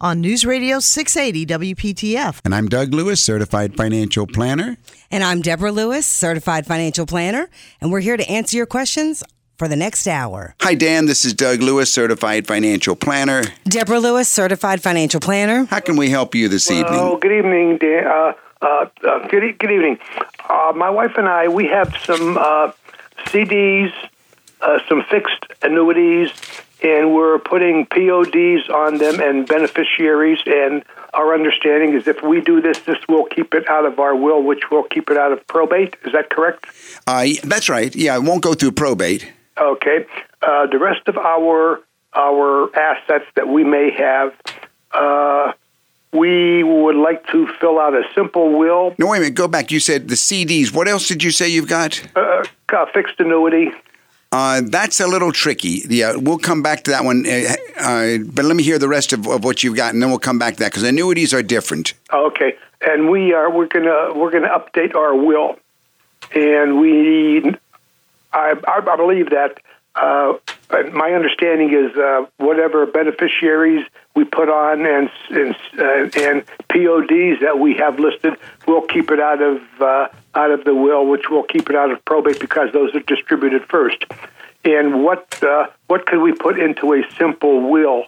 on News Radio 680 WPTF. And I'm Doug Lewis, certified financial planner. And I'm Deborah Lewis, certified financial planner, and we're here to answer your questions for the next hour. Hi, Dan. This is Doug Lewis, certified financial planner. Deborah Lewis, certified financial planner. How can we help you this evening? Oh, good evening, Dan. Uh, uh, uh, good, e- good evening. Uh, my wife and I, we have some uh, CDs, uh, some fixed annuities, and we're putting PODs on them and beneficiaries. And our understanding is if we do this, this will keep it out of our will, which will keep it out of probate. Is that correct? Uh, that's right. Yeah, it won't go through probate. Okay. Uh, the rest of our our assets that we may have, uh, we would like to fill out a simple will, No, wait a minute. Go back. You said the CDs. What else did you say you've got? uh, a fixed annuity. Uh, that's a little tricky. Yeah, we'll come back to that one. Uh, uh, but let me hear the rest of, of what you've got, and then we'll come back to that because annuities are different. Okay, and we are we're gonna we're gonna update our will, and we I I, believe that uh, my understanding is uh, whatever beneficiaries we put on and and uh, and PODs that we have listed, we'll keep it out of out of the will, which will keep it out of probate because those are distributed first. And what uh, what could we put into a simple will?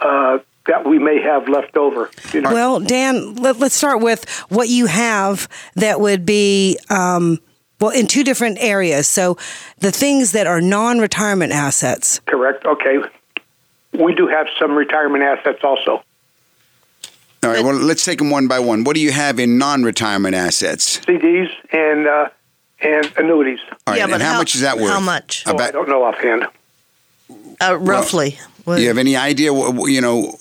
Uh, that we may have left over. You know? Well, Dan, let, us start with what you have that would be. Um, well, in two different areas. So, the things that are non retirement assets. Correct. Okay. We do have some retirement assets also. All right. Well, let's take them one by one. What do you have in non-retirement assets? CDs and uh, and annuities. All right. Yeah, and but how, how- much is that worth? how much? Oh, I don't know offhand. Uh, roughly. do you have any idea? What, what- you know,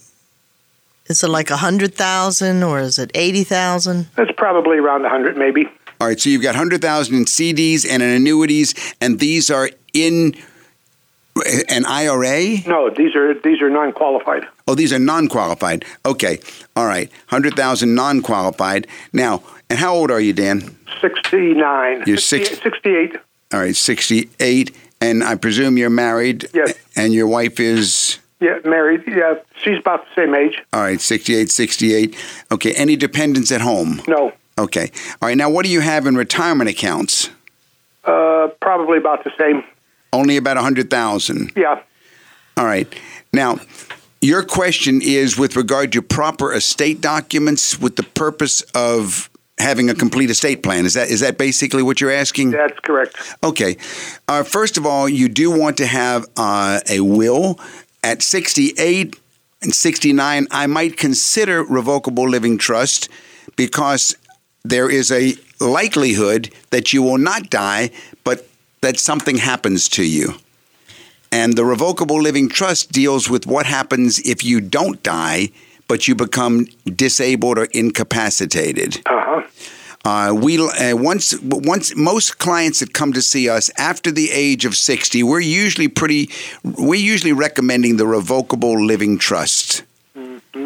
is it like a hundred thousand or is it eighty thousand? That's probably around a hundred, maybe. all right. So you've got hundred thousand in CDs and in annuities, and these are in an IRA. No, these are these are non-qualified. Oh, these are non-qualified. Okay. All right. Hundred thousand non-qualified. Now, and how old are you, Dan? Sixty-nine. You're six- 68 Sixty-eight. All right, sixty-eight, and I presume you're married. Yes. And your wife is. Yeah, married. Yeah, she's about the same age. All right, 68, 68. Okay, any dependents at home? No, Okay. All right, now what do you have in retirement accounts? uh, probably about the same. Only about a 100,000. Yeah. All right. Now, your question is with regard to proper estate documents with the purpose of having a complete estate plan. Is that is that basically what you're asking? That's correct. Okay. Uh, first of all, you do want to have uh, a will. At 68 and 69, I might consider revocable living trust because there is a likelihood that you will not die, that something happens to you. And the revocable living trust deals with what happens if you don't die, but you become disabled or incapacitated. Uh huh. Uh, we uh, once once most clients that come to see us after the age of sixty, we're usually pretty. We're usually recommending the revocable living trust,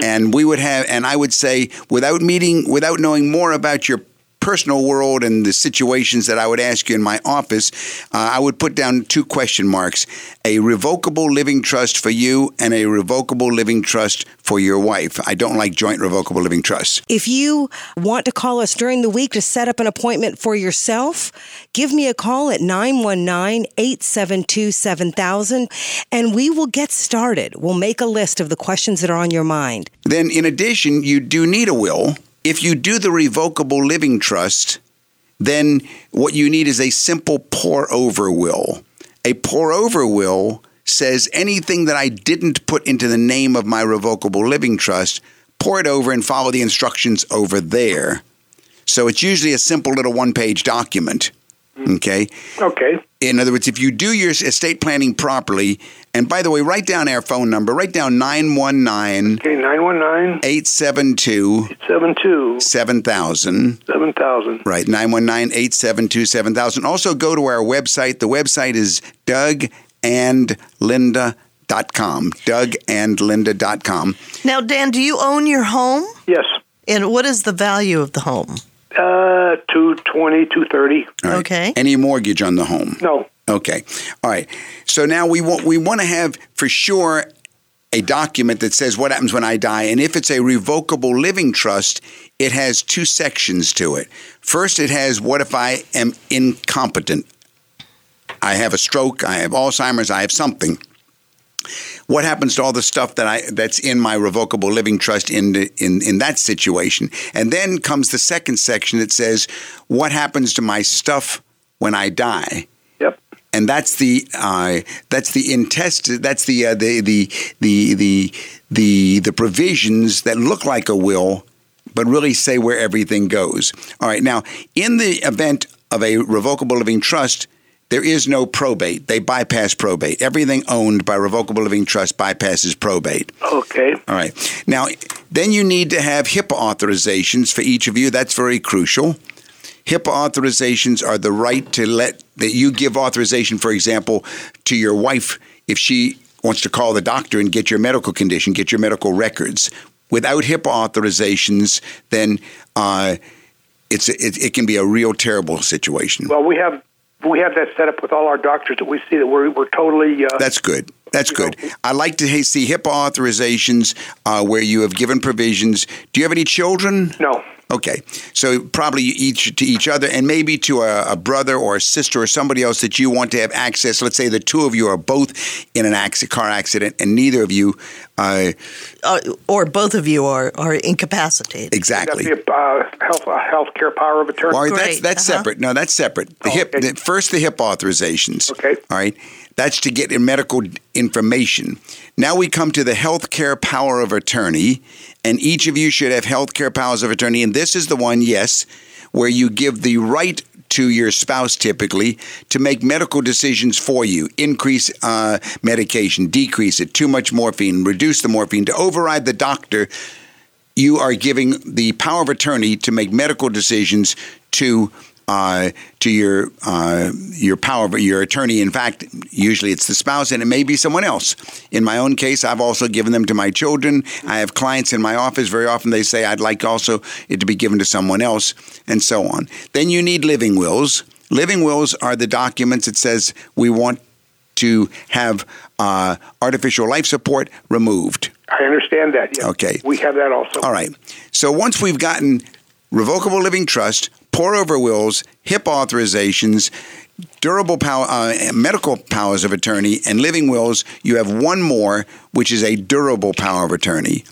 and we would have. And I would say, without meeting, without knowing more about your personal world and the situations that I would ask you in my office, uh, I would put down two question marks: a revocable living trust for you, and a revocable living trust for your wife. I don't like joint revocable living trusts. If you want to call us during the week to set up an appointment for yourself, give me a call at 919 872 7000 and we will get started. We'll make a list of the questions that are on your mind. Then, in addition, you do need a will. If you do the revocable living trust, then what you need is a simple pour over will. A pour over will says anything that I didn't put into the name of my revocable living trust, pour it over and follow the instructions over there. So it's usually a simple little one page document. Mm-hmm. Okay. Okay. In other words, if you do your estate planning properly, and by the way, write down our phone number, write down 919 Okay, 919 872 872 7000. 7000. Right, 919 872 7000. Also go to our website. The website is dougandlinda.com. Dougandlinda.com. Now, Dan, do you own your home? Yes. And what is the value of the home? Uh, 220, 230. All right. Okay. Any mortgage on the home? No. Okay. All right. So now we want we want to have for sure a document that says what happens when I die, and if it's a revocable living trust, it has two sections to it. First, it has what if I am incompetent? I have a stroke, I have Alzheimer's, I have something. What happens to all the stuff that I that's in my revocable living trust in the, in in that situation? And then comes the second section that says what happens to my stuff when I die Yep. and that's the uh, that's the intest that's the, uh, the the the the the the provisions that look like a will, but really say where everything goes. All right, now in the event of a revocable living trust. There is no probate. They bypass probate. Everything owned by revocable living trust bypasses probate. Okay. All right. Now, then you need to have HIPAA authorizations for each of you. That's very crucial. HIPAA authorizations are the right to let that you give authorization, for example, to your wife if she wants to call the doctor and get your medical condition, get your medical records. Without HIPAA authorizations, then uh, it's it, it can be a real terrible situation. Well, we have we have that set up with all our doctors that we see that we're we're totally. Uh, That's good. That's You know- good. I like to see HIPAA authorizations uh, where you have given provisions. Do you have any children? no. Okay, so probably each to each other, and maybe to a, a brother or a sister or somebody else that you want to have access. Let's say the two of you are both in an accident, car accident, and neither of you uh, Uh, or both of you are, are incapacitated. exactly. That's the uh, health uh, health care power of attorney. All right, that's that's uh-huh. separate. No, that's separate. The Oh, hip okay. the, first the hip authorizations. Okay. All right. That's to get medical information. Now we come to the healthcare power of attorney, and each of you should have healthcare powers of attorney. And this is the one, yes, where you give the right to your spouse typically to make medical decisions for you increase uh, medication decrease it too much morphine reduce the morphine to override the doctor you are giving the power of attorney to make medical decisions to uh, to your uh, your power your attorney. In fact, usually it's the spouse, and it may be someone else. In my own case, I've also given them to my children. I have clients in my office. Very often, they say, "I'd like also it to be given to someone else," and so on. Then you need living wills. Living wills are the documents that says we want to have uh, artificial life support removed. I understand that. Yeah. Okay. We have that also. All right. So once we've gotten revocable living trust, pour over wills, HIP authorizations, durable power, uh, medical powers of attorney, and living wills, you have one more, which is a durable power of attorney.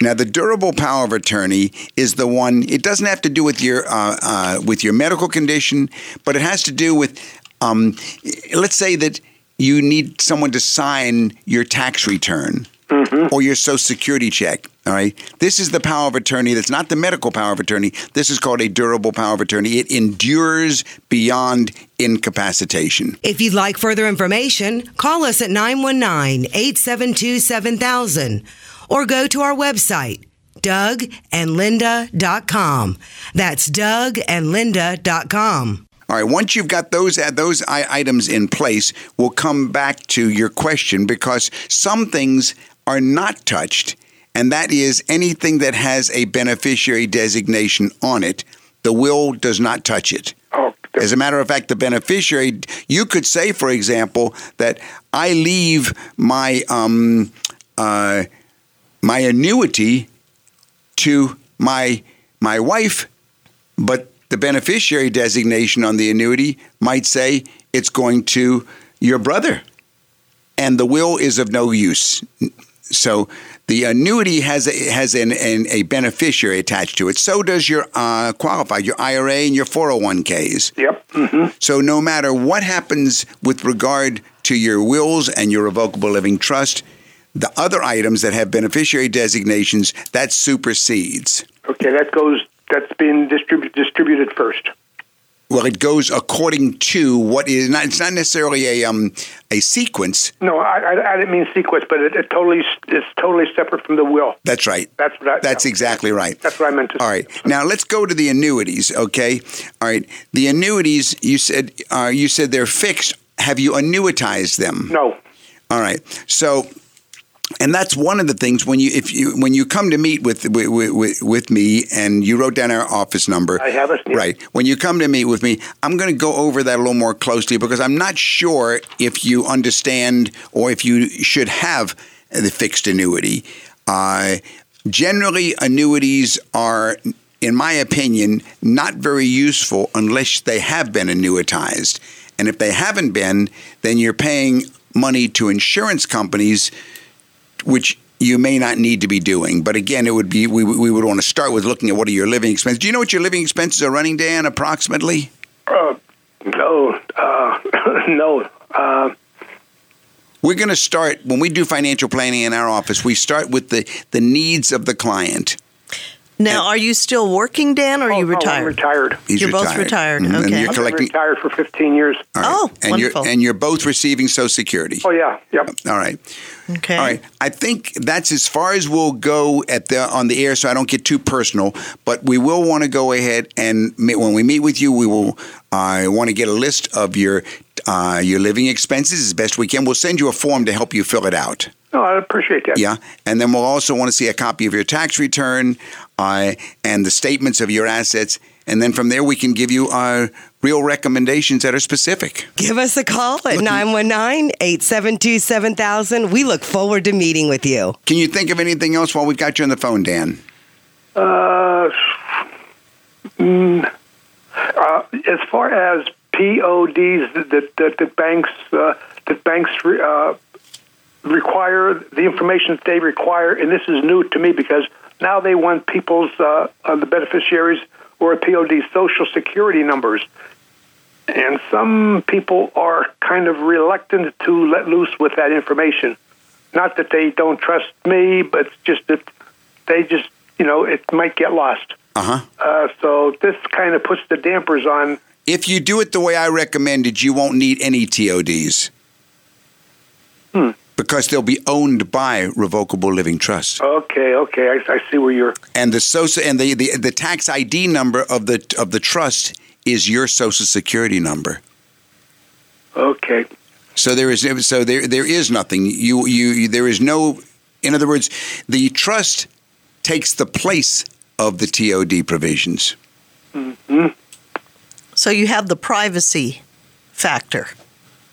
Now, the durable power of attorney is the one. It doesn't have to do with your uh, uh, with your medical condition, but it has to do with. Um, let's say that you need someone to sign your tax return or your Social Security check. All right. This is the power of attorney. That's not the medical power of attorney. This is called a durable power of attorney. It endures beyond incapacitation. If you'd like further information, call us at 919 872 7000 or go to our website, dougandlinda.com. That's dougandlinda.com. All right. Once you've got those uh, those items in place, we'll come back to your question because some things are not touched, and that is anything that has a beneficiary designation on it. The will does not touch it. Oh, As a matter of fact, the beneficiary, you could say, for example, that I leave my um, uh, my annuity to my my wife, but the beneficiary designation on the annuity might say it's going to your brother, and the will is of no use. So the annuity has a, has an, an, a beneficiary attached to it. So does your uh, qualified, your IRA and your 401ks. Yep. hmm So no matter what happens with regard to your wills and your revocable living trust, the other items that have beneficiary designations that supersedes. Okay, that goes. That's being distribu- distributed first. Well, it goes according to what is not. It's not necessarily a um a sequence. No, I, I, I didn't mean sequence, but it, it totally it's totally separate from the will. That's right. That's what I, That's exactly right. That's what I meant to say. All right. Now let's go to the annuities. Okay. All right. The annuities. You said. Uh, you said they're fixed. Have you annuitized them? No. All right. So, and that's one of the things when you if you when you come to meet with with, with, with me and you wrote down our office number. I have it, yeah. Right. When you come to meet with me, I'm going to go over that a little more closely because I'm not sure if you understand or if you should have the fixed annuity. Uh, generally, annuities are. In my opinion, not very useful unless they have been annuitized. And if they haven't been, then you're paying money to insurance companies, which you may not need to be doing. But again, it would be we, we would want to start with looking at what are your living expenses. Do you know what your living expenses are running, Dan, approximately? Uh, no. Uh, no. Uh, We're going to start when we do financial planning in our office. We start with the the needs of the client. Now, are you still working, Dan, or are you oh, no, I'm retired? retired. He's You're both retired, Mhm. And okay. you're I've been retired for 15 years. all right. Oh, and wonderful. you're and you're both receiving Social Security. Oh yeah. Yep. All right. Okay. All right. I think that's as far as we'll go at the on the air, so I don't get too personal. But we will want to go ahead and meet, when we meet with you, we will uh, want to get a list of your uh, your living expenses as best we can. We'll send you a form to help you fill it out. No, I appreciate that. Yeah, and then we'll also want to see a copy of your tax return uh, and the statements of your assets, and then from there we can give you our real recommendations that are specific. Give us a call at 919 872 7000. We look forward to meeting with you. Can you think of anything else while we've got you on the phone, Dan? Uh, mm, uh, as far as PODs that that, that banks uh, that banks uh, require the information that they require, and this is new to me because now they want people's uh, uh, the beneficiaries or POD social security numbers. And some people are kind of reluctant to let loose with that information. Not that they don't trust me, but it's just that they just, you know, it might get lost. Uh-huh. Uh, so this kind of puts the dampers on. If you do it the way I recommended, you won't need any TODs. Hmm. Because they'll be owned by revocable living trusts. Okay, okay, I, I see where you're. And the social and the, the the tax ID number of the of the trust is your social security number. Okay, So there is so there there is nothing. You you, you there is no in other words, the trust takes the place of the TOD provisions. So you have the privacy factor.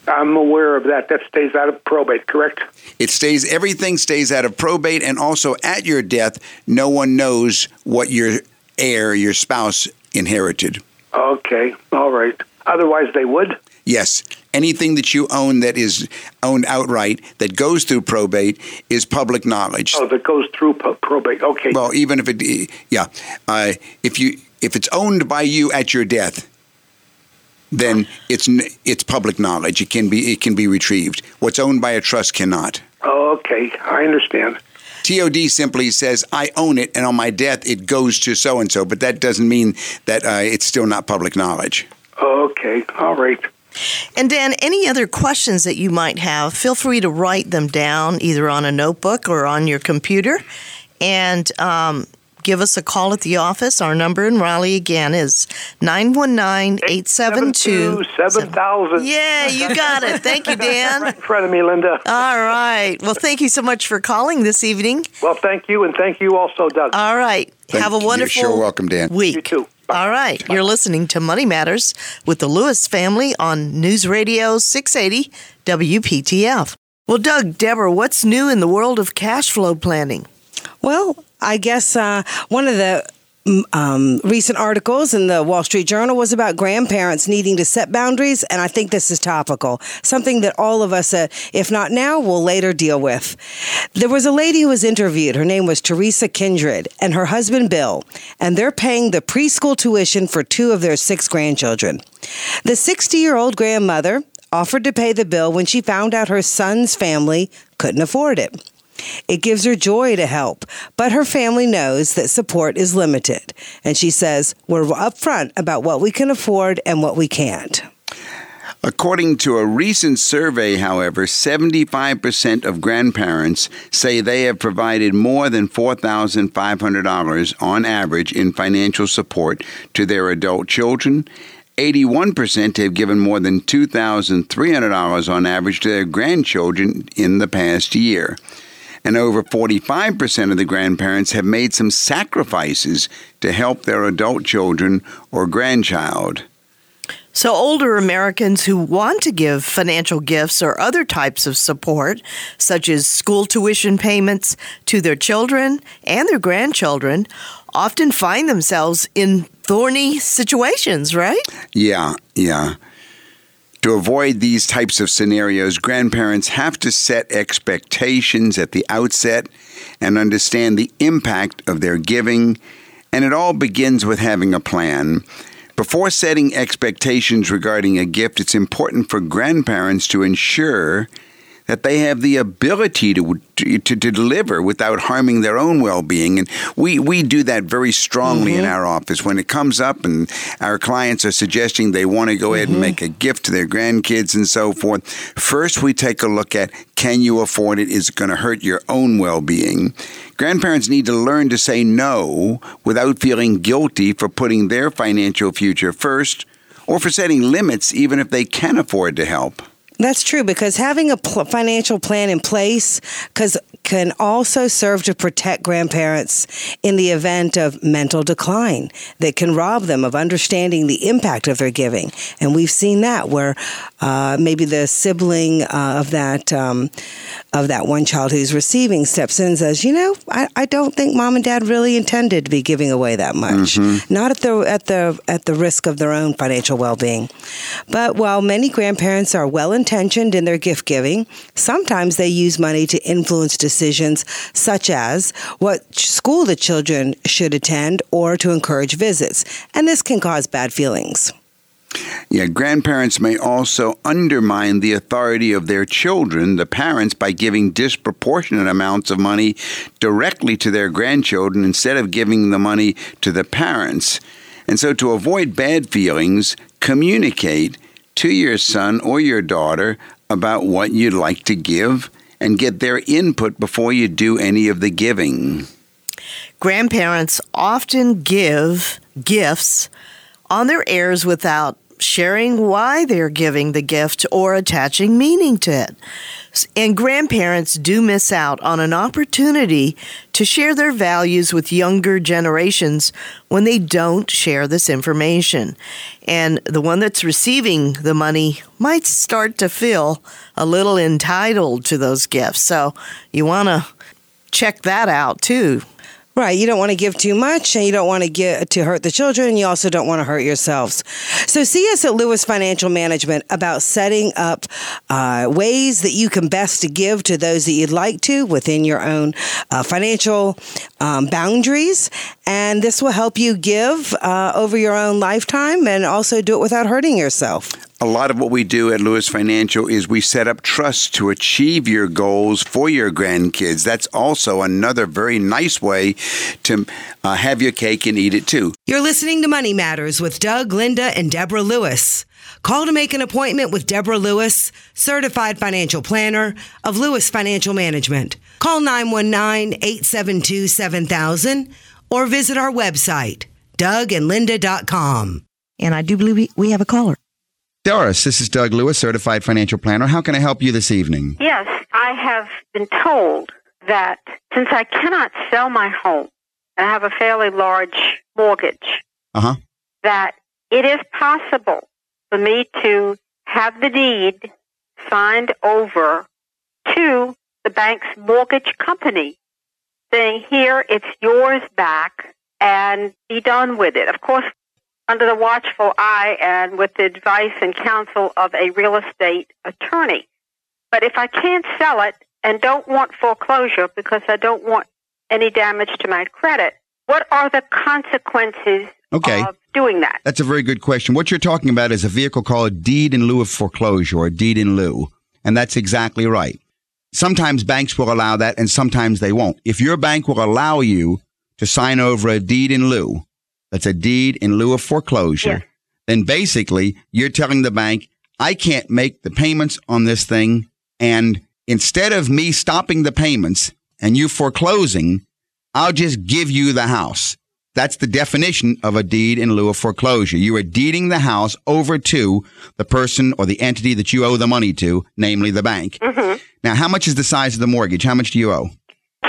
I'm aware of that. That stays out of probate, correct? It stays everything stays out of probate and also at your death no one knows what your heir, your spouse inherited. Okay, all right. Otherwise, they would. Yes, anything that you own that is owned outright that goes through probate is public knowledge. Oh, that goes through probate. Okay. Well, even if it, yeah, uh, if you if it's owned by you at your death, then it's it's public knowledge. It can be it can be retrieved. What's owned by a trust cannot. okay, I understand. TOD simply says I own it, and on my death it goes to so and so. But that doesn't mean that uh, it's still not public knowledge. Okay, all right. And Dan, any other questions that you might have, feel free to write them down either on a notebook or on your computer and um, give us a call at the office. Our number in Raleigh again is 919 872 7000. Yeah, you got it. Thank you, Dan. Right in front of me, Linda. All right. Well, thank you so much for calling this evening. Well, thank you, and thank you also, Doug. All right. Thank Have a wonderful You're sure welcome, Dan. week. You too. Bye. All right. You're listening to Money Matters with the Lewis family on News Radio 680 WPTF. Well, Doug, Deborah, what's new in the world of cash flow planning? Well, I guess uh, one of the um, recent articles in the Wall Street Journal was about grandparents needing to set boundaries, and I think this is topical. Something that all of us, uh, if not now, will later deal with. There was a lady who was interviewed. Her name was Teresa Kindred, and her husband Bill, and they're paying the preschool tuition for two of their six grandchildren. The 60 year old grandmother offered to pay the bill when she found out her son's family couldn't afford it. It gives her joy to help, but her family knows that support is limited. And she says, We're upfront about what we can afford and what we can't. According to a recent survey, however, 75% of grandparents say they have provided more than $4,500 on average in financial support to their adult children. 81% have given more than $2,300 on average to their grandchildren in the past year and over 45% of the grandparents have made some sacrifices to help their adult children or grandchild. So, older Americans who want to give financial gifts or other types of support, such as school tuition payments to their children and their grandchildren, often find themselves in thorny situations, right? Yeah, yeah. To avoid these types of scenarios, grandparents have to set expectations at the outset and understand the impact of their giving, and it all begins with having a plan. Before setting expectations regarding a gift, it's important for grandparents to ensure that they have the ability to, to, to deliver without harming their own well-being and we we do that very strongly mm-hmm. in our office when it comes up and our clients are suggesting they want to go mm-hmm. ahead and mm-hmm. make a gift to their grandkids and so forth first we take a look at can you afford it is it going to hurt your own well-being grandparents need to learn to say no without feeling guilty for putting their financial future first or for setting limits even if they can afford to help that's true because having a pl- financial plan in place cause, can also serve to protect grandparents in the event of mental decline that can rob them of understanding the impact of their giving. And we've seen that where uh, maybe the sibling uh, of that um, of that one child who's receiving steps in and says, "You know, I, I don't think mom and dad really intended to be giving away that much. Mm-hmm. Not at the at the at the risk of their own financial well being." But while many grandparents are well intentioned in their gift giving, sometimes they use money to influence decisions such as what school the children should attend or to encourage visits. And this can cause bad feelings. Yeah, grandparents may also undermine the authority of their children, the parents, by giving disproportionate amounts of money directly to their grandchildren instead of giving the money to the parents. And so, to avoid bad feelings, communicate to your son or your daughter about what you'd like to give and get their input before you do any of the giving. Grandparents often give gifts on their heirs without sharing why they're giving the gift or attaching meaning to it. And grandparents do miss out on an opportunity to share their values with younger generations when they don't share this information. And the one that's receiving the money might start to feel a little entitled to those gifts. So you want to check that out too. Right. You don't want to give too much and you don't want to get to hurt the children. You also don't want to hurt yourselves. So see us at Lewis Financial Management about setting up uh, ways that you can best give to those that you'd like to within your own uh, financial um, boundaries. And this will help you give uh, over your own lifetime and also do it without hurting yourself a lot of what we do at Lewis Financial is we set up trusts to achieve your goals for your grandkids. That's also another very nice way to uh, have your cake and eat it too. You're listening to Money Matters with Doug, Linda, and Deborah Lewis. Call to make an appointment with Deborah Lewis, certified financial planner of Lewis Financial Management. Call 919 872 7000 or visit our website, dougandlinda.com. And I do believe we have a caller. Doris, this is Doug Lewis, certified financial planner. How can I help you this evening? Yes, I have been told that since I cannot sell my home and I have a fairly large mortgage, uh-huh. that it is possible for me to have the deed signed over to the bank's mortgage company saying, here, it's yours back, and be done with it. Of course, under the watchful eye and with the advice and counsel of a real estate attorney. But if I can't sell it and don't want foreclosure because I don't want any damage to my credit, what are the consequences okay. of doing that? That's a very good question. What you're talking about is a vehicle called deed in lieu of foreclosure or deed in lieu. And that's exactly right. Sometimes banks will allow that and sometimes they won't. If your bank will allow you to sign over a deed in lieu, that's a deed in lieu of foreclosure, yes. then basically you're telling the bank, I can't make the payments on this thing. And instead of me stopping the payments and you foreclosing, I'll just give you the house. That's the definition of a deed in lieu of foreclosure. You are deeding the house over to the person or the entity that you owe the money to, namely the bank. Mm-hmm. Now, how much is the size of the mortgage? How much do you owe?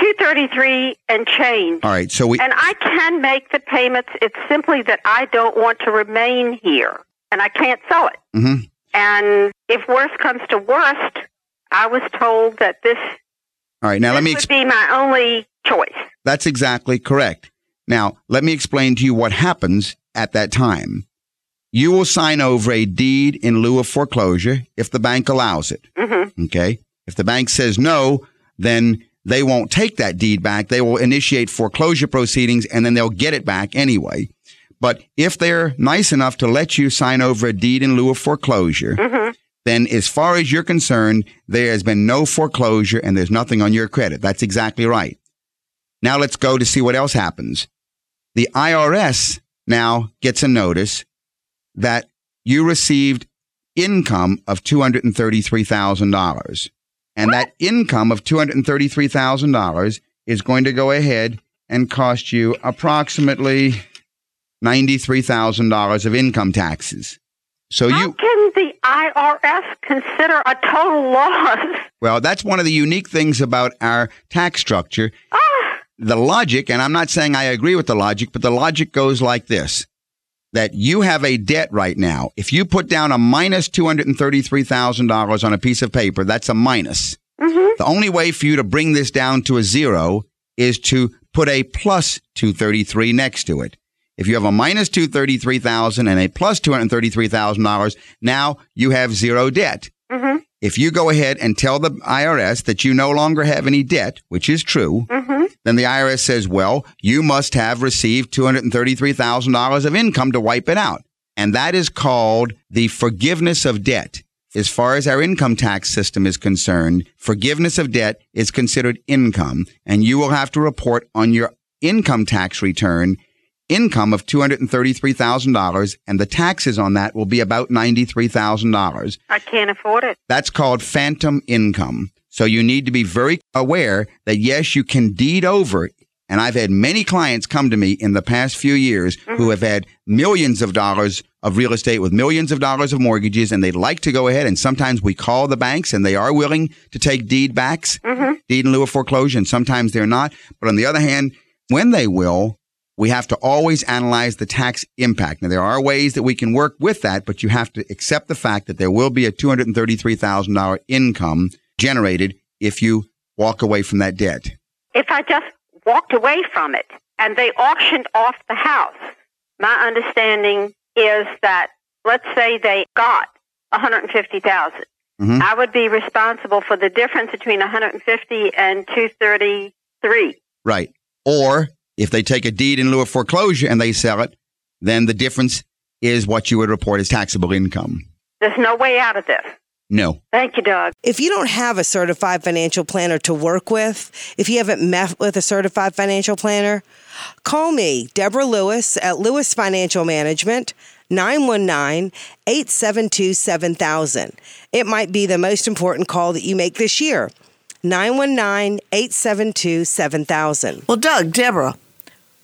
233 and change. All right, so we And I can make the payments. It's simply that I don't want to remain here and I can't sell it. Mm-hmm. And if worst comes to worst, I was told that this All right, now let me exp- would be my only choice. That's exactly correct. Now, let me explain to you what happens at that time. You will sign over a deed in lieu of foreclosure if the bank allows it. Mm-hmm. Okay. If the bank says no, then they won't take that deed back. They will initiate foreclosure proceedings and then they'll get it back anyway. But if they're nice enough to let you sign over a deed in lieu of foreclosure, mm-hmm. then as far as you're concerned, there has been no foreclosure and there's nothing on your credit. That's exactly right. Now let's go to see what else happens. The IRS now gets a notice that you received income of $233,000. And that income of $233,000 is going to go ahead and cost you approximately $93,000 of income taxes. So How you can the IRS consider a total loss? Well, that's one of the unique things about our tax structure. Ah. The logic, and I'm not saying I agree with the logic, but the logic goes like this that you have a debt right now. If you put down a minus $233,000 on a piece of paper, that's a minus. Mm-hmm. The only way for you to bring this down to a zero is to put a plus 233 next to it. If you have a minus 233,000 and a plus $233,000, now you have zero debt. Mm-hmm. If you go ahead and tell the IRS that you no longer have any debt, which is true, mm-hmm. then the IRS says, well, you must have received $233,000 of income to wipe it out. And that is called the forgiveness of debt. As far as our income tax system is concerned, forgiveness of debt is considered income, and you will have to report on your income tax return income of $233,000 and the taxes on that will be about $93,000. I can't afford it. That's called phantom income. So you need to be very aware that yes, you can deed over. And I've had many clients come to me in the past few years mm-hmm. who have had millions of dollars of real estate with millions of dollars of mortgages and they'd like to go ahead. And sometimes we call the banks and they are willing to take deed backs, mm-hmm. deed in lieu of foreclosure. And sometimes they're not. But on the other hand, when they will, we have to always analyze the tax impact. Now, there are ways that we can work with that, but you have to accept the fact that there will be a $233,000 income generated if you walk away from that debt. If I just walked away from it and they auctioned off the house, my understanding is that let's say they got 150,000. Mm-hmm. I would be responsible for the difference between 150 and 233. Right. Or if they take a deed in lieu of foreclosure and they sell it, then the difference is what you would report as taxable income. There's no way out of this. No. Thank you, Doug. If you don't have a certified financial planner to work with, if you haven't met with a certified financial planner, call me, Deborah Lewis at Lewis Financial Management, 919 872 7000. It might be the most important call that you make this year. 919 872 7000. Well, Doug, Deborah,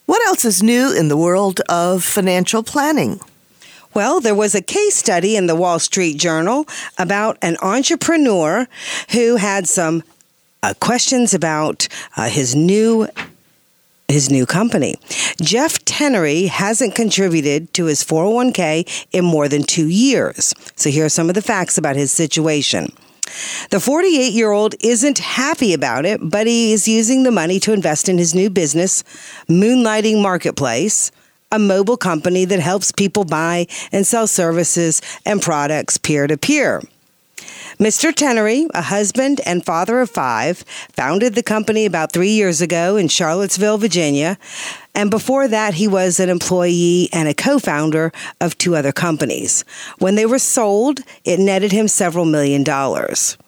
what else is new in the world of financial planning? Well, there was a case study in the Wall Street Journal about an entrepreneur who had some uh, questions about uh, his new his new company. Jeff Tenery hasn't contributed to his 401k in more than 2 years. So here are some of the facts about his situation. The 48 year old isn't happy about it, but he is using the money to invest in his new business, Moonlighting Marketplace, a mobile company that helps people buy and sell services and products peer to peer. Mr. Tenery, a husband and father of five, founded the company about three years ago in Charlottesville, Virginia. And before that, he was an employee and a co founder of two other companies. When they were sold, it netted him several million dollars.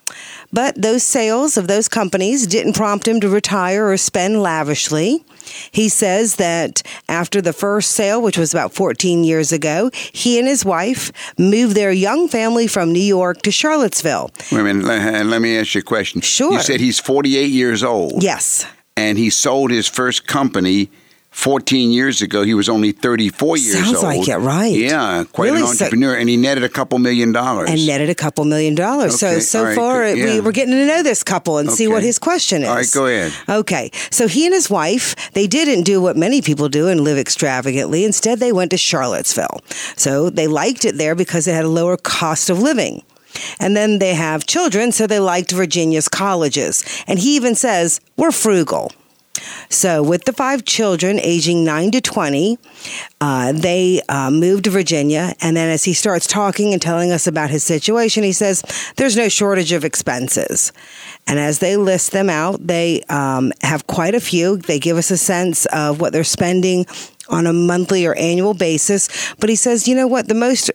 But those sales of those companies didn't prompt him to retire or spend lavishly. He says that after the first sale, which was about 14 years ago, he and his wife moved their young family from New York to Charlottesville. Wait a minute, let, uh, let me ask you a question. Sure. You said he's 48 years old. Yes. And he sold his first company 14 years ago, he was only 34 years Sounds old. Sounds like it, right? Yeah, quite really an entrepreneur, so, and he netted a couple million dollars. And netted a couple million dollars. Okay, so so right, far, yeah. we, we're getting to know this couple and okay. see what his question is. All right, go ahead. Okay, so he and his wife, they didn't do what many people do and live extravagantly. Instead, they went to Charlottesville. So they liked it there because it had a lower cost of living. And then they have children, so they liked Virginia's colleges. And he even says, we're frugal. So, with the five children aging 9 to 20, uh, they uh, moved to Virginia. And then, as he starts talking and telling us about his situation, he says, There's no shortage of expenses. And as they list them out, they um, have quite a few. They give us a sense of what they're spending on a monthly or annual basis. But he says, You know what? The most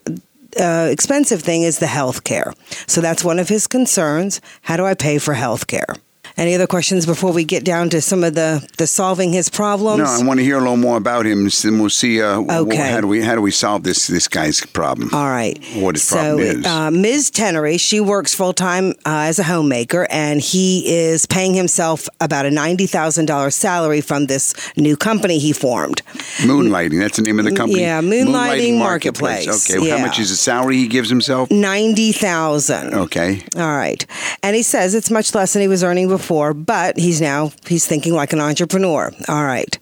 uh, expensive thing is the health care. So, that's one of his concerns. How do I pay for health care? Any other questions before we get down to some of the, the solving his problems? No, I want to hear a little more about him, and we'll see. Uh, okay. how do we how do we solve this this guy's problem? All right. What his so, problem is? Uh, Ms. Tenery, she works full time uh, as a homemaker, and he is paying himself about a ninety thousand dollars salary from this new company he formed. Moonlighting. That's the name of the company. Yeah, Moonlighting, Moonlighting Marketplace. Marketplace. Okay. Yeah. How much is the salary he gives himself? Ninety thousand. Okay. All right. And he says it's much less than he was earning before, but he's now he's thinking like an entrepreneur. All right.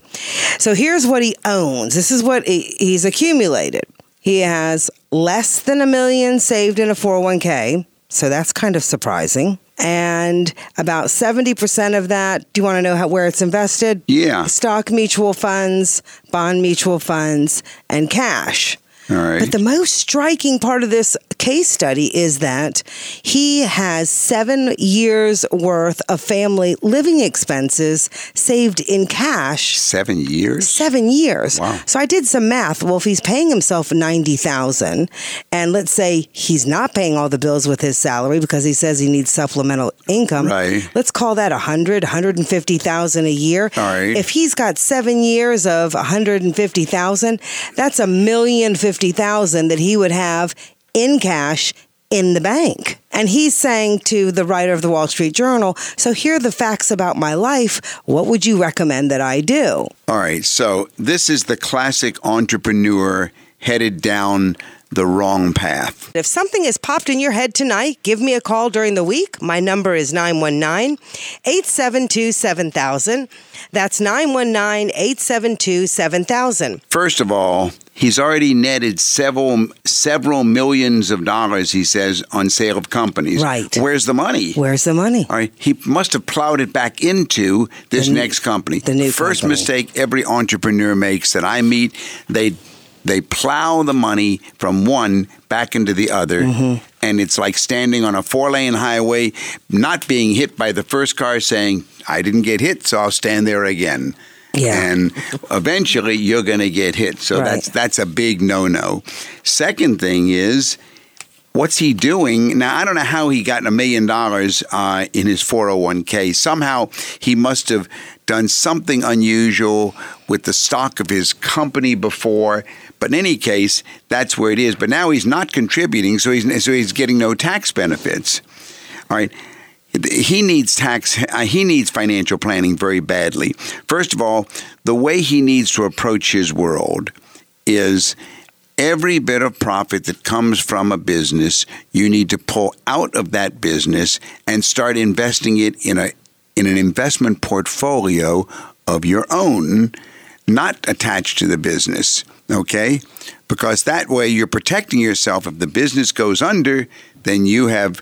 So here's what he owns. This is what he, he's accumulated. He has less than a million saved in a 401k. So that's kind of surprising. And about 70% of that, do you want to know how, where it's invested? Yeah. Stock mutual funds, bond mutual funds, and cash. All right. But the most striking part of this case study is that he has seven years worth of family living expenses saved in cash. Seven years. Seven years. Wow. So I did some math. Well, if he's paying himself ninety thousand, and let's say he's not paying all the bills with his salary because he says he needs supplemental income. Right. Let's call that a hundred, hundred and fifty thousand a year. All right. If he's got seven years of a hundred and fifty thousand, that's a million fifty thousand that he would have in cash in the bank. And he's saying to the writer of the Wall Street Journal, So here are the facts about my life. What would you recommend that I do? All right. So this is the classic entrepreneur headed down the wrong path. If something has popped in your head tonight, give me a call during the week. My number is 919 872 7000. That's 919 872 7000. First of all, he's already netted several several millions of dollars, he says, on sale of companies. Right. Where's the money? Where's the money? All right. He must have plowed it back into this next company. the new First company. mistake every entrepreneur makes that I meet, they they plow the money from one back into the other. Mm-hmm. And it's like standing on a four lane highway, not being hit by the first car, saying, I didn't get hit, so I'll stand there again. Yeah. And eventually you're going to get hit. So Right. that's that's a big no-no. Second thing is what's he doing? Now I don't know how he got a million dollars uh, in his 401k. Somehow he must have done something unusual with the stock of his company before. But in any case, that's where it is. But now he's not contributing, so he's so he's getting no tax benefits. All right. He needs tax. uh, He needs financial planning very badly. First of all, the way he needs to approach his world is every bit of profit that comes from a business, you need to pull out of that business and start investing it in a in an investment portfolio of your own, not attached to the business. Okay, because that way you're protecting yourself. If the business goes under, then you have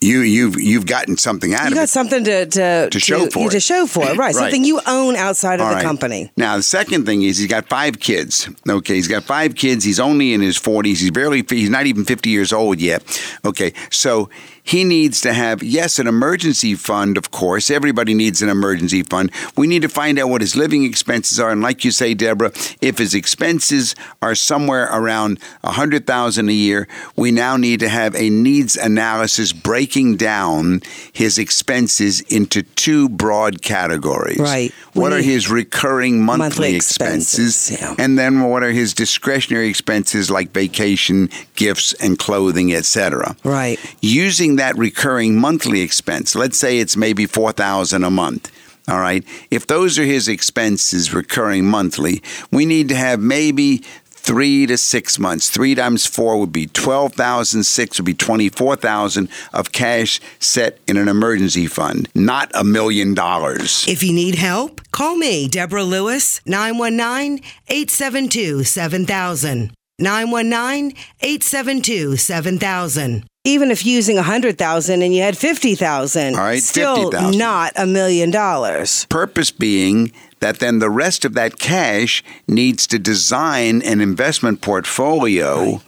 you you've you've gotten something out you of it. You got something to to, To show for to it. show for it, right? Right. Something you own outside of All the right. company. Now, the second thing is he's got five kids. Okay, he's got five kids. He's only in his 40s. He's barely, he's not even 50 years old yet. Okay, so he needs to have, yes, an emergency fund, of course. Everybody needs an emergency fund. We need to find out what his living expenses are. And like you say, Deborah, if his expenses are somewhere around 100000 a year, we now need to have a needs analysis breaking down his expenses into two broad categories. Right. We What are his recurring monthly, Monthly expenses? expenses, yeah. And then what are his discretionary expenses like vacation, gifts, and clothing, etc. Right. Using that recurring monthly expense, let's say it's maybe 4000 a month. All right. If those are his expenses recurring monthly, we need to have maybe three to six months. Three times four would be 12,000. Six would be 24,000 of cash set in an emergency fund, not a million dollars. If you need help, call me, Deborah Lewis, 919 872 7000. 919 872 7000. Even if using a hundred thousand and you had fifty thousand, All right, still 50,000. not a million dollars. Purpose being that then the rest of that cash needs to design an investment portfolio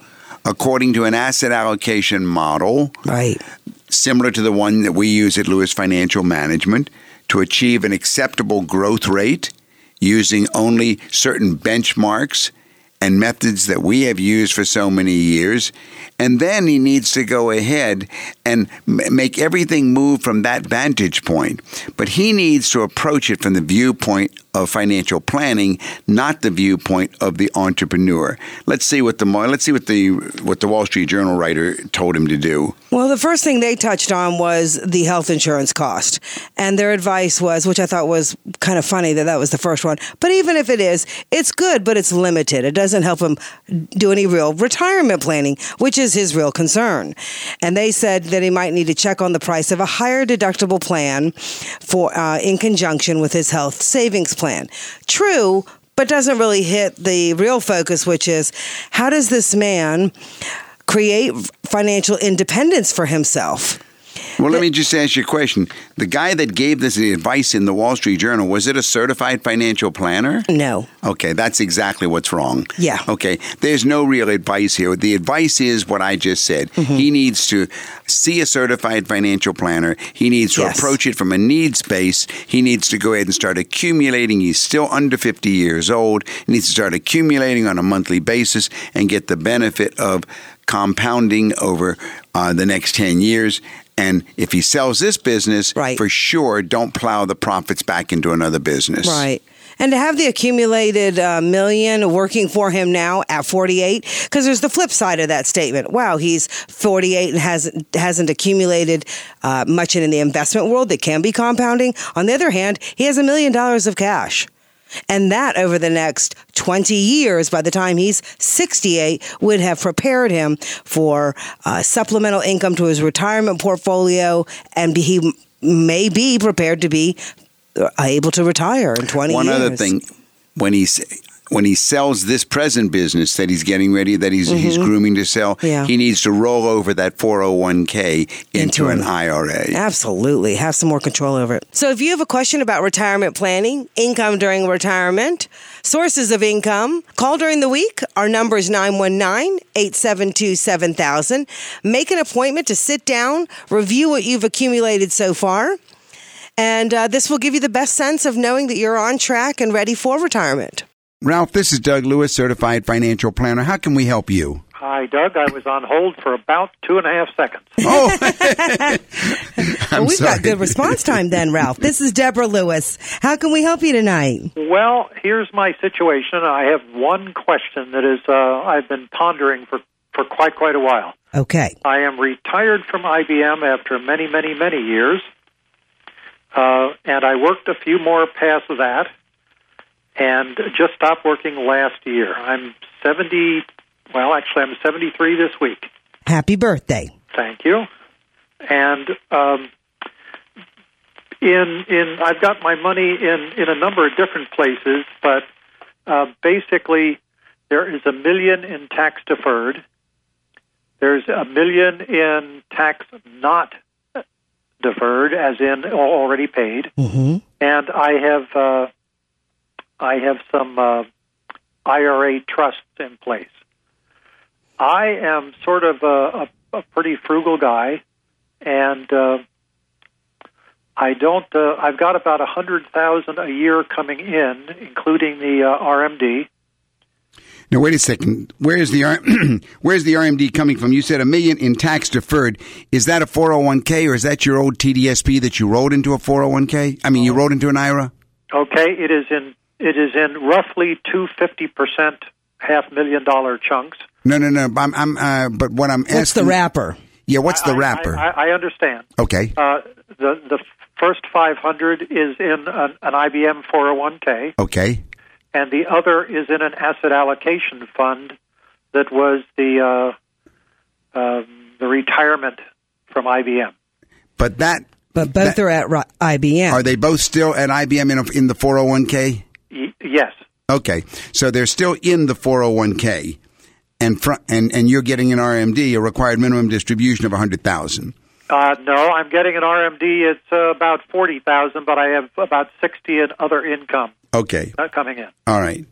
according to an asset allocation model Right. similar to the one that we use at Lewis Financial Management to achieve an acceptable growth rate using only certain benchmarks and methods that we have used for so many years. And then he needs to go ahead and make everything move from that vantage point. But he needs to approach it from the viewpoint of financial planning, not the viewpoint of the entrepreneur. Let's see what the let's see what the what the Wall Street Journal writer told him to do. Well, the first thing they touched on was the health insurance cost. And their advice was, which I thought was kind of funny that that was the first one. But even if it is, it's good, but it's limited. It doesn't help him do any real retirement planning, which is his real concern. And they said that he might need to check on the price of a higher deductible plan for uh, in conjunction with his health savings plan. True, but doesn't really hit the real focus, which is how does this man create financial independence for himself? Well, let me just ask you a question. The guy that gave this advice in the Wall Street Journal, was it a certified financial planner? No. Okay, that's exactly what's wrong. Yeah. Okay, there's no real advice here. The advice is what I just said. Mm-hmm. He needs to see a certified financial planner. He needs to Yes. approach it from a needs base. He needs to go ahead and start accumulating. He's still under 50 years old. He needs to start accumulating on a monthly basis and get the benefit of compounding over uh, the next 10 years. And if he sells this business, Right. for sure, don't plow the profits back into another business. Right. And to have the accumulated uh, million working for him now at 48, because there's the flip side of that statement. Wow, he's 48 and hasn't hasn't accumulated uh, much in the investment world that can be compounding. On the other hand, he has a million dollars of cash. And that over the next 20 years, by the time he's 68, would have prepared him for uh, supplemental income to his retirement portfolio, and he may be prepared to be uh, able to retire in 20 One years. other thing, when he's when he sells this present business that he's getting ready, that he's he's grooming to sell, Mm-hmm. Yeah. he needs to roll over that 401k into, Into an IRA. Absolutely. Have some more control over it. So, if you have a question about retirement planning, income during retirement, sources of income, call during the week. Our number is 919 872 7000. Make an appointment to sit down, review what you've accumulated so far. And uh, this will give you the best sense of knowing that you're on track and ready for retirement. Ralph, this is Doug Lewis, certified financial planner. How can we help you? Hi, Doug. I was on hold for about two and a half seconds. Oh, well, we've got good response time then, Ralph. This is Deborah Lewis. How can we help you tonight? Well, here's my situation. I have one question that is uh, I've been pondering for, for quite quite a while. Okay. I am retired from IBM after many, many, many years, uh, and I worked a few more past that, and just stopped working last year. I'm 70. Well, actually, I'm 73 this week. Happy birthday. Thank you. And um, in in I've got my money in in a number of different places, but uh, basically there is a million in tax deferred. There's a million in tax not deferred, as in already paid, Mm-hmm. and I have uh, I have some uh, IRA trusts in place. I am sort of a, a, a pretty frugal guy, and uh, I don't. Uh, I've got about a hundred thousand a year coming in, including the uh, RMD. Now wait a second. Where is the R- where's the RMD coming from? You said a million in tax deferred. Is that a 401k or is that your old TDSP that you rolled into a 401k? I mean, you rolled into an IRA? Okay, it is in it is in roughly two fifty percent half million dollar chunks. No, no, no. I'm, I'm uh, but what I'm asking. What's the wrapper? Yeah, what's the I- wrapper? I, I, I understand. okay. Uh, the the first five hundred is in an, an IBM four hundred one k, Okay. and the other is in an asset allocation fund that was the uh, uh, the retirement from IBM. But that But both That- are at IBM. are they both still at IBM in, a, in the 401k? Y- yes, Okay. So they're still in the 401k and fr- and and you're getting an RMD, a required minimum distribution of 100,000. uh, no, I'm getting an RMD. It's uh, about forty thousand, but I have about sixty in other income Okay. uh, coming in. All right.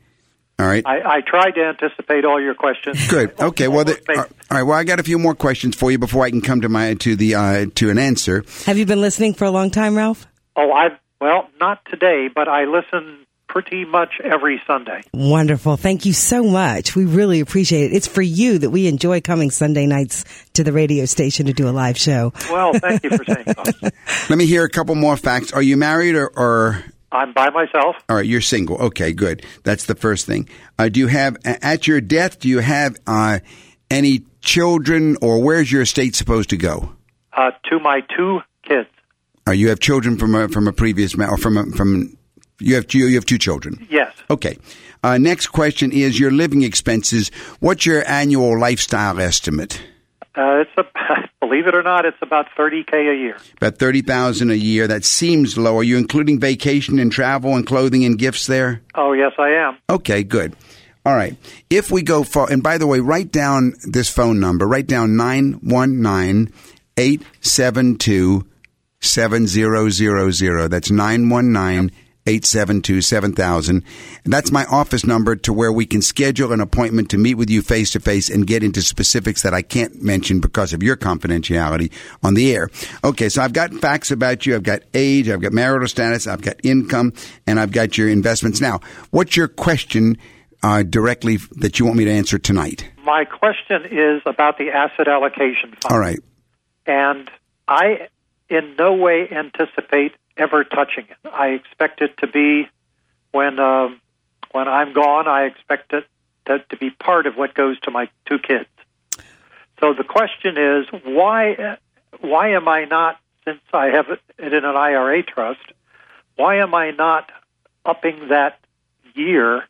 All right. I, I tried to anticipate all your questions. Good. Okay. Well, the, Almost all right. Well, I got a few more questions for you before I can come to my to the uh, to an answer. Have you been listening for a long time, Ralph? Oh, I well, not today, but I listen pretty much every Sunday. Wonderful. Thank you so much. We really appreciate it. It's for you that we enjoy coming Sunday nights to the radio station to do a live show. Well, thank you for saying so. Let me hear a couple more facts. Are you married or, or I'm by myself. all right? You're single. Okay, good. That's the first thing. Uh, do you have at your death? Do you have uh, any children, or where's your estate supposed to go? Uh, to my two kids. Or you have children from a from a previous ma- or from a, from you have two, you have two children. Yes. Okay. Uh, next question is your living expenses. What's your annual lifestyle estimate? Uh, it's a believe it or not, it's about thirty k a year. About thirty thousand a year. That seems low. Are you including vacation and travel and clothing and gifts there? Oh, yes, I am. Okay, good. All right. If we go for, and by the way, write down this phone number. Write down 919 872 7000. That's 919 872 7000. That's my office number to where we can schedule an appointment to meet with you face to face and get into specifics that I can't mention because of your confidentiality on the air. Okay, so I've got facts about you. I've got age, I've got marital status, I've got income, and I've got your investments. Now, what's your question uh, directly that you want me to answer tonight? My question is about the asset allocation fund. All right. And I, in no way, anticipate ever touching it. I expect it to be when um, when I'm gone. I expect it to, to be part of what goes to my two kids. So the question is, why why am I not? Since I have it in an IRA trust, why am I not upping that year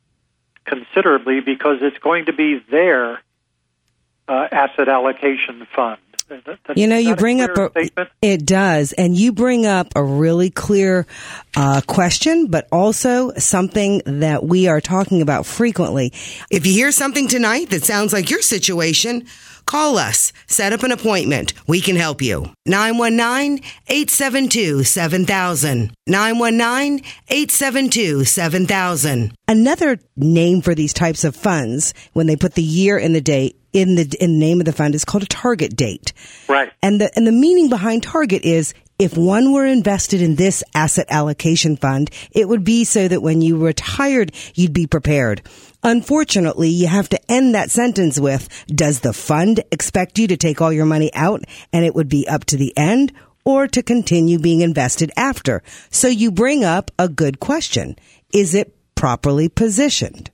considerably? Because it's going to be their uh, asset allocation fund. You know, you that a bring up a, statement? it does, and you bring up a really clear uh, question, but also something that we are talking about frequently. If you hear something tonight that sounds like your situation, call us. Set up an appointment. We can help you. 919-872-7000. 919-872-7000. Another name for these types of funds, when they put the year and the date in the in the name of the fund, is called a target date. Right. And the and the meaning behind target is if one were invested in this asset allocation fund, it would be so that when you retired, you'd be prepared. Unfortunately, you have to end that sentence with, does the fund expect you to take all your money out and it would be up to the end or to continue being invested after? So you bring up a good question. Is it properly positioned?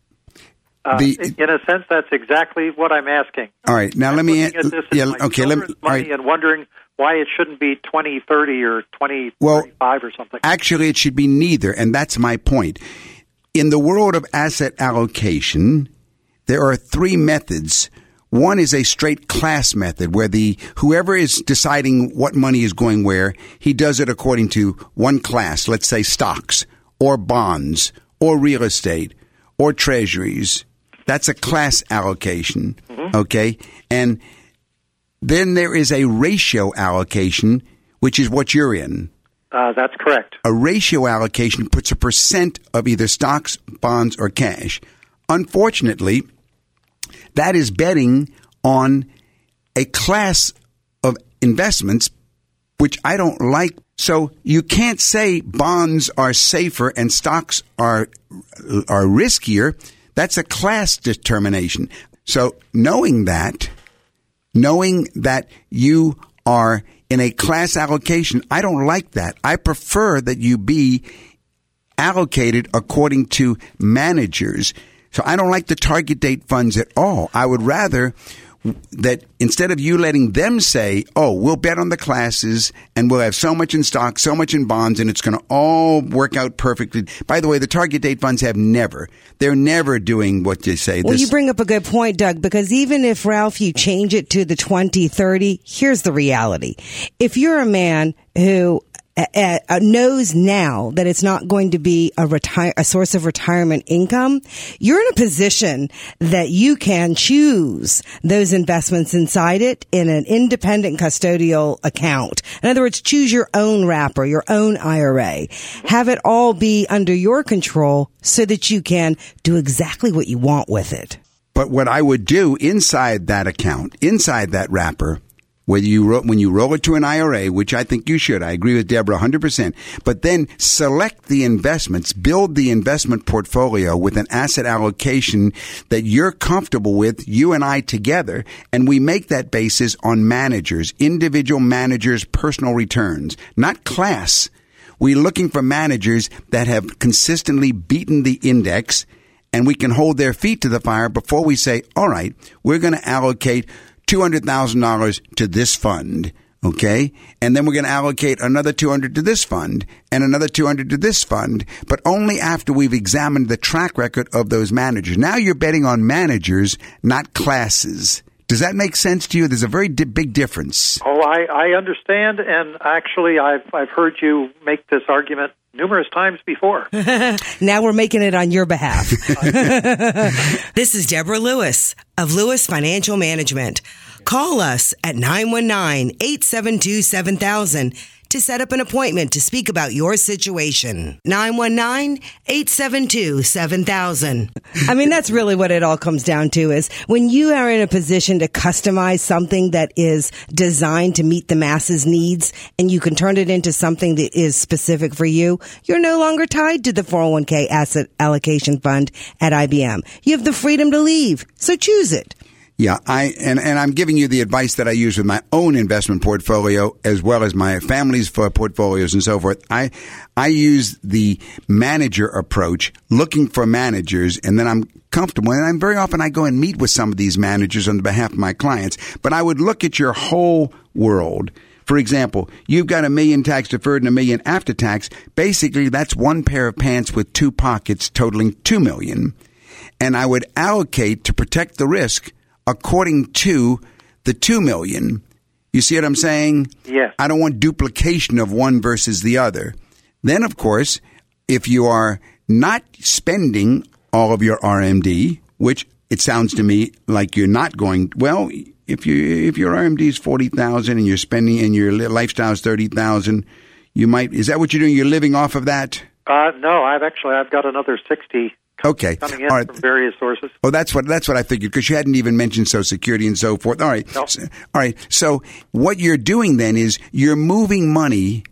Uh, The- in a sense, that's exactly what I'm asking. All right. Now, let me. At this yeah. Okay. Let me. money right. and wondering why it shouldn't be 2030 or 20, Well, or something. Actually, it should be neither, and that's my point. In the world of asset allocation, there are three methods. One is a straight class method where the whoever is deciding what money is going where, he does it according to one class, let's say stocks or bonds or real estate or treasuries. That's a class allocation. Okay? And then there is a ratio allocation which is what you're in. Uh, that's correct. A ratio allocation puts a percent of either stocks, bonds, or cash. Unfortunately, that is betting on a class of investments which I don't like. So you can't say bonds are safer and stocks are are riskier. That's a class determination. So knowing that, knowing that you are in a class allocation, I don't like that. I prefer that you be allocated according to managers. So I don't like the target date funds at all. I would rather that instead of you letting them say, oh, we'll bet on the classes and we'll have so much in stock, so much in bonds, and it's going to all work out perfectly. By the way, the target date funds have never, they're never doing what you say. Well, this- you bring up a good point, Doug, because even if, Ralph, you change it to the 2030, here's the reality. If you're a man who uh, knows now that it's not going to be a retire a source of retirement income, you're in a position that you can choose those investments inside it in an independent custodial account. In other words, choose your own wrapper, your own IRA. Have it all be under your control so that you can do exactly what you want with it. But what I would do inside that account, inside that wrapper, whether you when you roll it to an IRA, which I think you should, I agree with Deborah 100%, but then select the investments, build the investment portfolio with an asset allocation that you're comfortable with, you and I together, and we make that basis on managers, individual managers' personal returns, not class. We're looking for managers that have consistently beaten the index and we can hold their feet to the fire before we say, all right, we're going to allocate $200,000 to this fund. Okay. And then we're going to allocate another 200 to this fund and another 200 to this fund, but only after we've examined the track record of those managers. Now you're betting on managers, not classes. Does that make sense to you? There's a very di- big difference. Oh, I, I understand, and actually, I've I've heard you make this argument numerous times before. now we're making it on your behalf. this is Deborah Lewis of Lewis Financial Management. Call us at 919 872 7000 to set up an appointment to speak about your situation. 919-872-7000. I mean, that's really what it all comes down to is when you are in a position to customize something that is designed to meet the masses needs and you can turn it into something that is specific for you, you're no longer tied to the 401k asset allocation fund at IBM. You have the freedom to leave. So choose it. Yeah, I and, and I'm giving you the advice that I use with my own investment portfolio as well as my family's portfolios and so forth. I I use the manager approach, looking for managers, and then I'm comfortable. And I'm very often I go and meet with some of these managers on behalf of my clients. But I would look at your whole world. For example, you've got a million tax deferred and a million after tax. Basically, that's one pair of pants with two pockets totaling two million. And I would allocate to protect the risk according to the 2 million. You see what I'm saying? Yes. I don't want duplication of one versus the other. Then, of course, if you are not spending all of your RMD, which it sounds to me like you're not going, well, if you if your RMD is 40,000 and you're spending and your lifestyle is 30,000, you might is that what you're doing? You're living off of that? Uh, no, I've actually I've got another 60 Okay. Coming in All right. from various sources. Oh, that's what that's what I figured because you hadn't even mentioned Social Security and so forth. All right. Nope. So, all right. So what you're doing then is you're moving money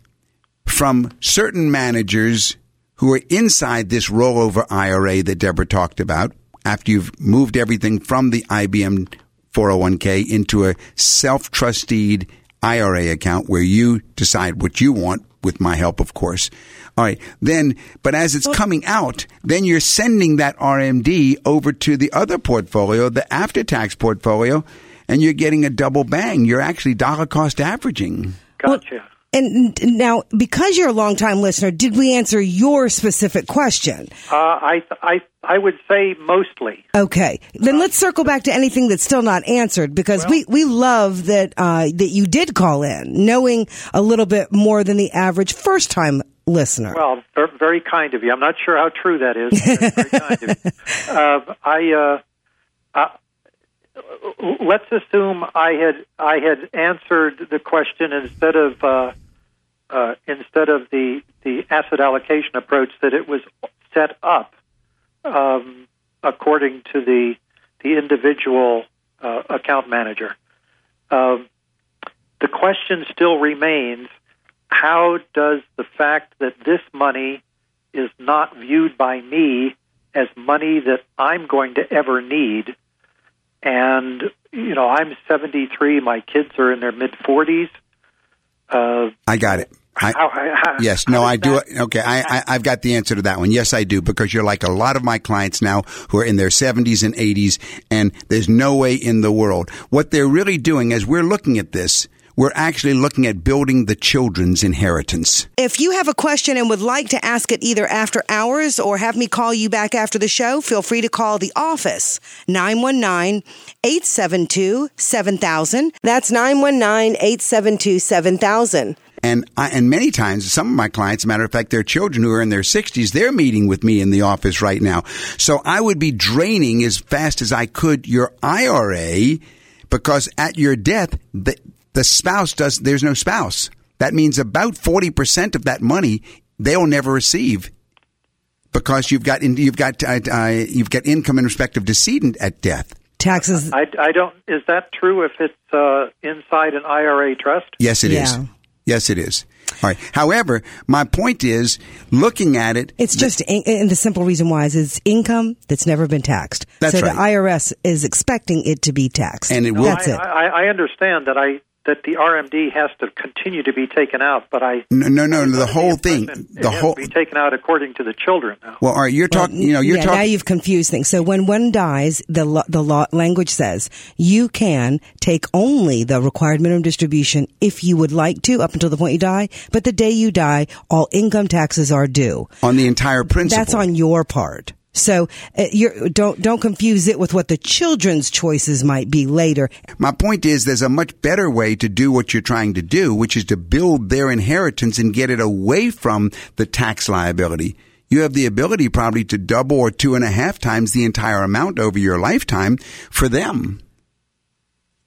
from certain managers who are inside this rollover IRA that Deborah talked about after you've moved everything from the IBM 401k into a self-trusted IRA account where you decide what you want with my help, of course. All right. Then, but as it's coming out, then you're sending that RMD over to the other portfolio, the after tax portfolio, and you're getting a double bang. You're actually dollar cost averaging. Gotcha. And now, because you're a long time listener, did we answer your specific question? Uh, I, I, I would say mostly. Okay, then let's circle back to anything that's still not answered because well, we, we love that uh, that you did call in, knowing a little bit more than the average first time listener. Well, very kind of you. I'm not sure how true that is. very kind of you. Uh, I, uh, uh, let's assume I had I had answered the question instead of uh, uh, instead of the the asset allocation approach that it was set up um, according to the the individual uh, account manager. Um, the question still remains: How does the fact that this money is not viewed by me as money that I'm going to ever need, and you know I'm 73, my kids are in their mid 40s. Uh, I got it. I, how, how, yes, no, I do. That? Okay, I, I, have got the answer to that one. Yes, I do, because you're like a lot of my clients now who are in their 70s and 80s, and there's no way in the world. What they're really doing as we're looking at this, we're actually looking at building the children's inheritance. If you have a question and would like to ask it either after hours or have me call you back after the show, feel free to call the office 919 872 7000. That's 919 872 7000. And I, and many times, some of my clients, matter of fact, their children who are in their 60s, they're meeting with me in the office right now. So I would be draining as fast as I could your IRA because at your death, the, the spouse does, there's no spouse. That means about 40% of that money they'll never receive because you've got, you've got, uh, uh, you've got income in respect of decedent at death. Taxes. I, I don't, is that true if it's uh, inside an IRA trust? Yes, it yeah. is. Yes, it is. All right. However, my point is looking at it. It's just, in, and the simple reason why is it's income that's never been taxed. That's so right. the IRS is expecting it to be taxed. And it will. That's I, it. I, I understand that I that the RMD has to continue to be taken out, but I no no no, no the whole thing the whole be taken out according to the children. Now. Well, all right, you're talking. Well, you know, you're yeah, talking. Now you've confused things. So when one dies, the the law language says you can take only the required minimum distribution if you would like to, up until the point you die. But the day you die, all income taxes are due on the entire principal. That's on your part. So uh, don't don't confuse it with what the children's choices might be later. My point is, there's a much better way to do what you're trying to do, which is to build their inheritance and get it away from the tax liability. You have the ability probably to double or two and a half times the entire amount over your lifetime for them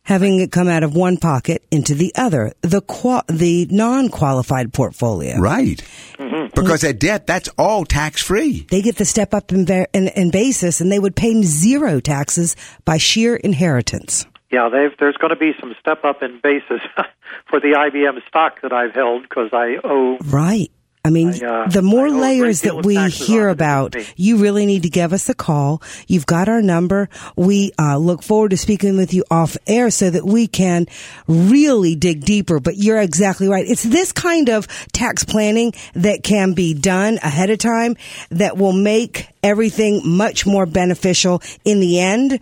having it come out of one pocket into the other, the qua- the non-qualified portfolio. Right. Mm-hmm. Because at debt, that's all tax free. They get the step up in, in, in, basis and they would pay zero taxes by sheer inheritance. Yeah, there's going to be some step up in basis for the IBM stock that I've held because I owe. Right. I mean, I, uh, the more layers that we hear about, you really need to give us a call. You've got our number. We uh, look forward to speaking with you off air so that we can really dig deeper. But you're exactly right. It's this kind of tax planning that can be done ahead of time that will make everything much more beneficial in the end.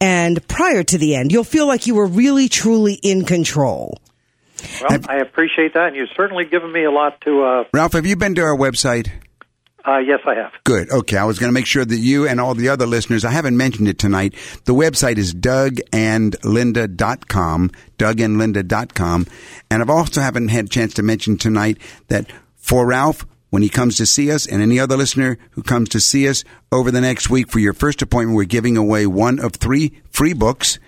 And prior to the end, you'll feel like you were really, truly in control. Well, I appreciate that, and you've certainly given me a lot to. Uh, Ralph, have you been to our website? Uh, yes, I have. Good. Okay. I was going to make sure that you and all the other listeners, I haven't mentioned it tonight. The website is dougandlinda.com, dougandlinda.com. And I've also haven't had a chance to mention tonight that for Ralph, when he comes to see us and any other listener who comes to see us over the next week for your first appointment, we're giving away one of three free books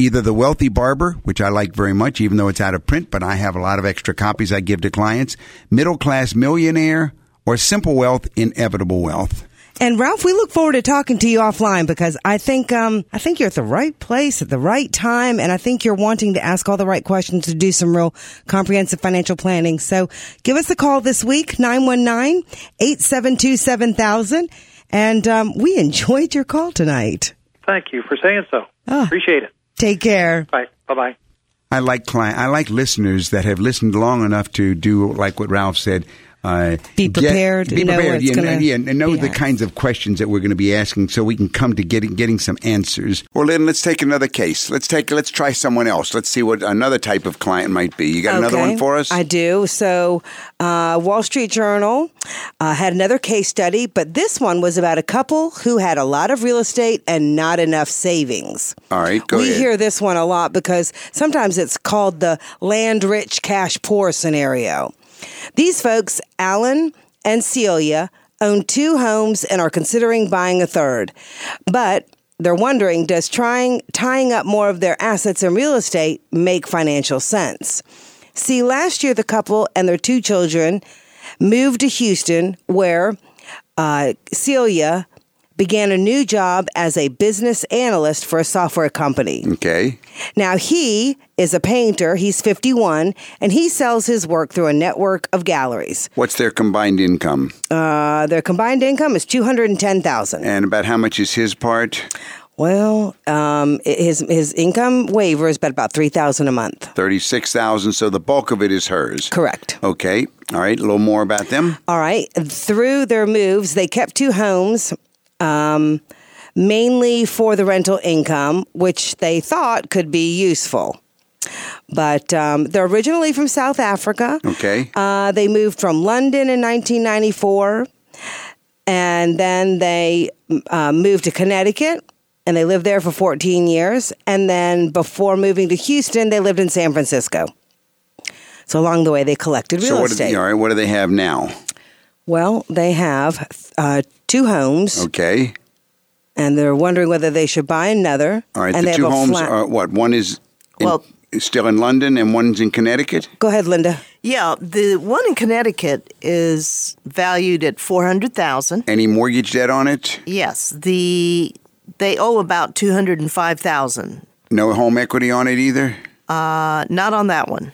either The Wealthy Barber, which I like very much, even though it's out of print, but I have a lot of extra copies I give to clients, Middle Class Millionaire, or Simple Wealth, Inevitable Wealth. And Ralph, we look forward to talking to you offline because I think um, I think you're at the right place at the right time, and I think you're wanting to ask all the right questions to do some real comprehensive financial planning. So give us a call this week 919-872-7000. and um, we enjoyed your call tonight. Thank you for saying so. Oh. Appreciate it. Take care. Bye. Bye bye. I like client, I like listeners that have listened long enough to do like what Ralph said. Uh, be prepared. Get, be prepared. yeah, gonna, yeah, and know the kinds of questions that we're going to be asking, so we can come to getting getting some answers. Well, Lynn, let's take another case. Let's take let's try someone else. Let's see what another type of client might be. You got okay. another one for us? I do. So, uh, Wall Street Journal uh, had another case study, but this one was about a couple who had a lot of real estate and not enough savings. All right, go we ahead. hear this one a lot because sometimes it's called the land rich, cash poor scenario. These folks, Alan and Celia, own two homes and are considering buying a third. But they're wondering does trying tying up more of their assets in real estate make financial sense? See, last year the couple and their two children moved to Houston, where uh, Celia began a new job as a business analyst for a software company. Okay. Now, he is a painter. He's 51, and he sells his work through a network of galleries. What's their combined income? Uh, their combined income is 210000 And about how much is his part? Well, um, his his income waiver is about about three thousand a month. Thirty six thousand. So the bulk of it is hers. Correct. Okay. All right. A little more about them. All right. Through their moves, they kept two homes. Um, mainly for the rental income, which they thought could be useful. But um, they're originally from South Africa. Okay. Uh, they moved from London in 1994, and then they uh, moved to Connecticut and they lived there for 14 years. And then before moving to Houston, they lived in San Francisco. So along the way, they collected real so what estate. Do they, all right, what do they have now? Well, they have uh, two homes. Okay. And they're wondering whether they should buy another. All right. And the they two have a homes flat- are what? One is in, Well- still in London and one's in Connecticut. Go ahead, Linda. Yeah, the one in Connecticut is valued at four hundred thousand. Any mortgage debt on it? Yes, the they owe about two hundred and five thousand. No home equity on it either. Uh, not on that one.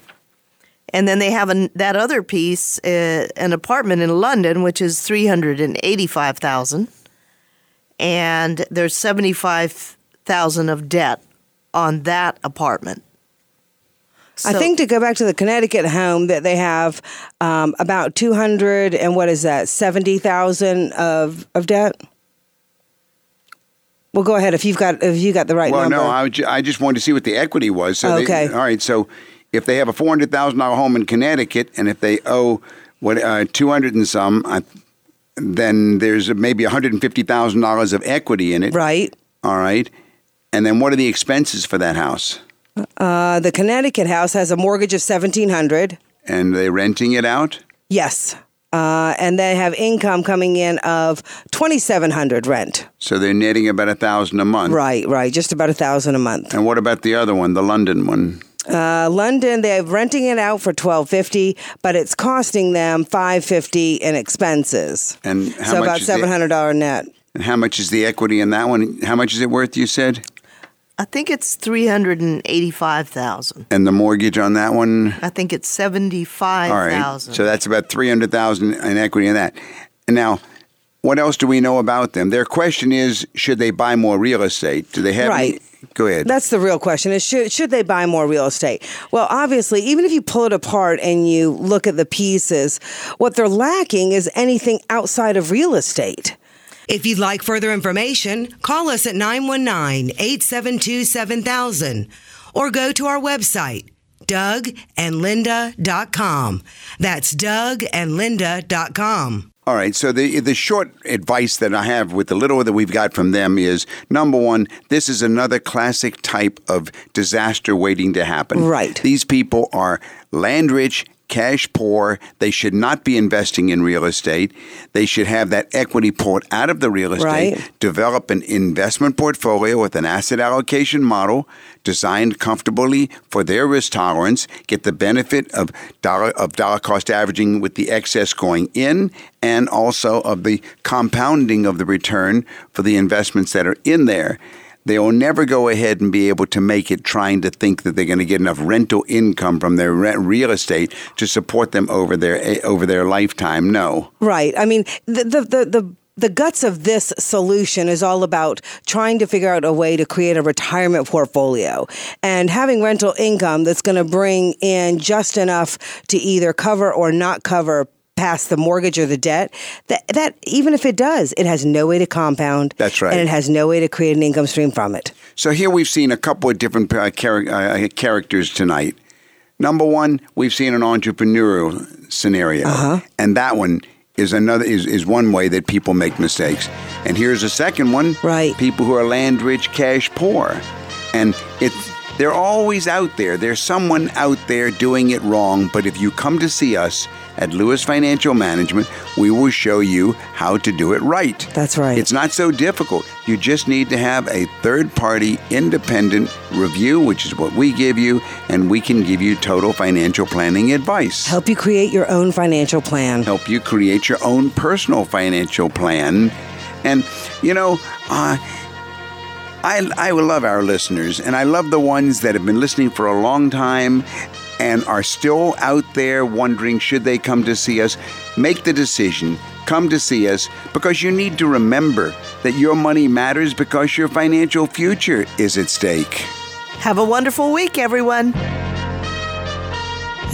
And then they have an, that other piece, uh, an apartment in London, which is three hundred and eighty-five thousand, and there's seventy-five thousand of debt on that apartment. I think to go back to the Connecticut home that they have um, about 200 and what is that, 70,000 of, of debt? Well, go ahead if you've got if you got the right well, number. no, I, would ju- I just wanted to see what the equity was. So Okay. They, all right. So if they have a four hundred thousand dollar home in Connecticut, and if they owe what uh, two hundred and some, I, then there's maybe one hundred and fifty thousand dollars of equity in it. right. All right. And then what are the expenses for that house? Uh, the Connecticut house has a mortgage of 1700 And they're renting it out? Yes. Uh, and they have income coming in of 2700 rent. So they're netting about a thousand a month. Right, right. Just about a thousand a month. And what about the other one, the London one? Uh, London, they're renting it out for twelve fifty, but it's costing them five fifty in expenses. And how so much about seven hundred dollar net. And how much is the equity in that one? How much is it worth? You said, I think it's three hundred and eighty-five thousand. and the mortgage on that one. I think it's seventy-five thousand. All right, thousand. So that's about three hundred thousand in equity in that. And now, what else do we know about them? Their question is: Should they buy more real estate? Do they have? any- Right. Go ahead. That's the real question: is should should they buy more real estate? Well, obviously, even if you pull it apart and you look at the pieces, what they're lacking is anything outside of real estate. If you'd like further information, call us at 919 872 7000 or go to our website, dougandlinda.com. That's dougandlinda.com. All right. So the the short advice that I have with the little that we've got from them is number one, this is another classic type of disaster waiting to happen. Right. These people are land rich. Cash poor. They should not be investing in real estate. They should have that equity pulled out of the real estate, Right. develop an investment portfolio with an asset allocation model designed comfortably for their risk tolerance, get the benefit of dollar of dollar cost averaging with the excess going in and also of the compounding of the return for the investments that are in there. They will never go ahead and be able to make it trying to think that they're going to get enough rental income from their rent, real estate to support them over their eh, over their lifetime. No. Right. I mean, the the the. the the guts of this solution is all about trying to figure out a way to create a retirement portfolio and having rental income that's going to bring in just enough to either cover or not cover past the mortgage or the debt that that even if it does it has no way to compound That's right. and it has no way to create an income stream from it So here we've seen a couple of different uh, char- uh, characters tonight. Number one, we've seen an entrepreneurial scenario, Uh-huh. and that one is another is, is one way that people make mistakes. And here's a second one: Right. people who are land rich, cash poor, and it's they're always out there. There's someone out there doing it wrong. But if you come to see us, at Lewis Financial Management, we will show you how to do it right. That's right. It's not so difficult. You just need to have a third party independent review, which is what we give you, and we can give you total financial planning advice. Help you create your own financial plan. Help you create your own personal financial plan. And, you know, uh, I, I love our listeners, and I love the ones that have been listening for a long time and are still out there wondering should they come to see us. Make the decision. Come to see us because you need to remember that your money matters because your financial future is at stake. Have a wonderful week, everyone.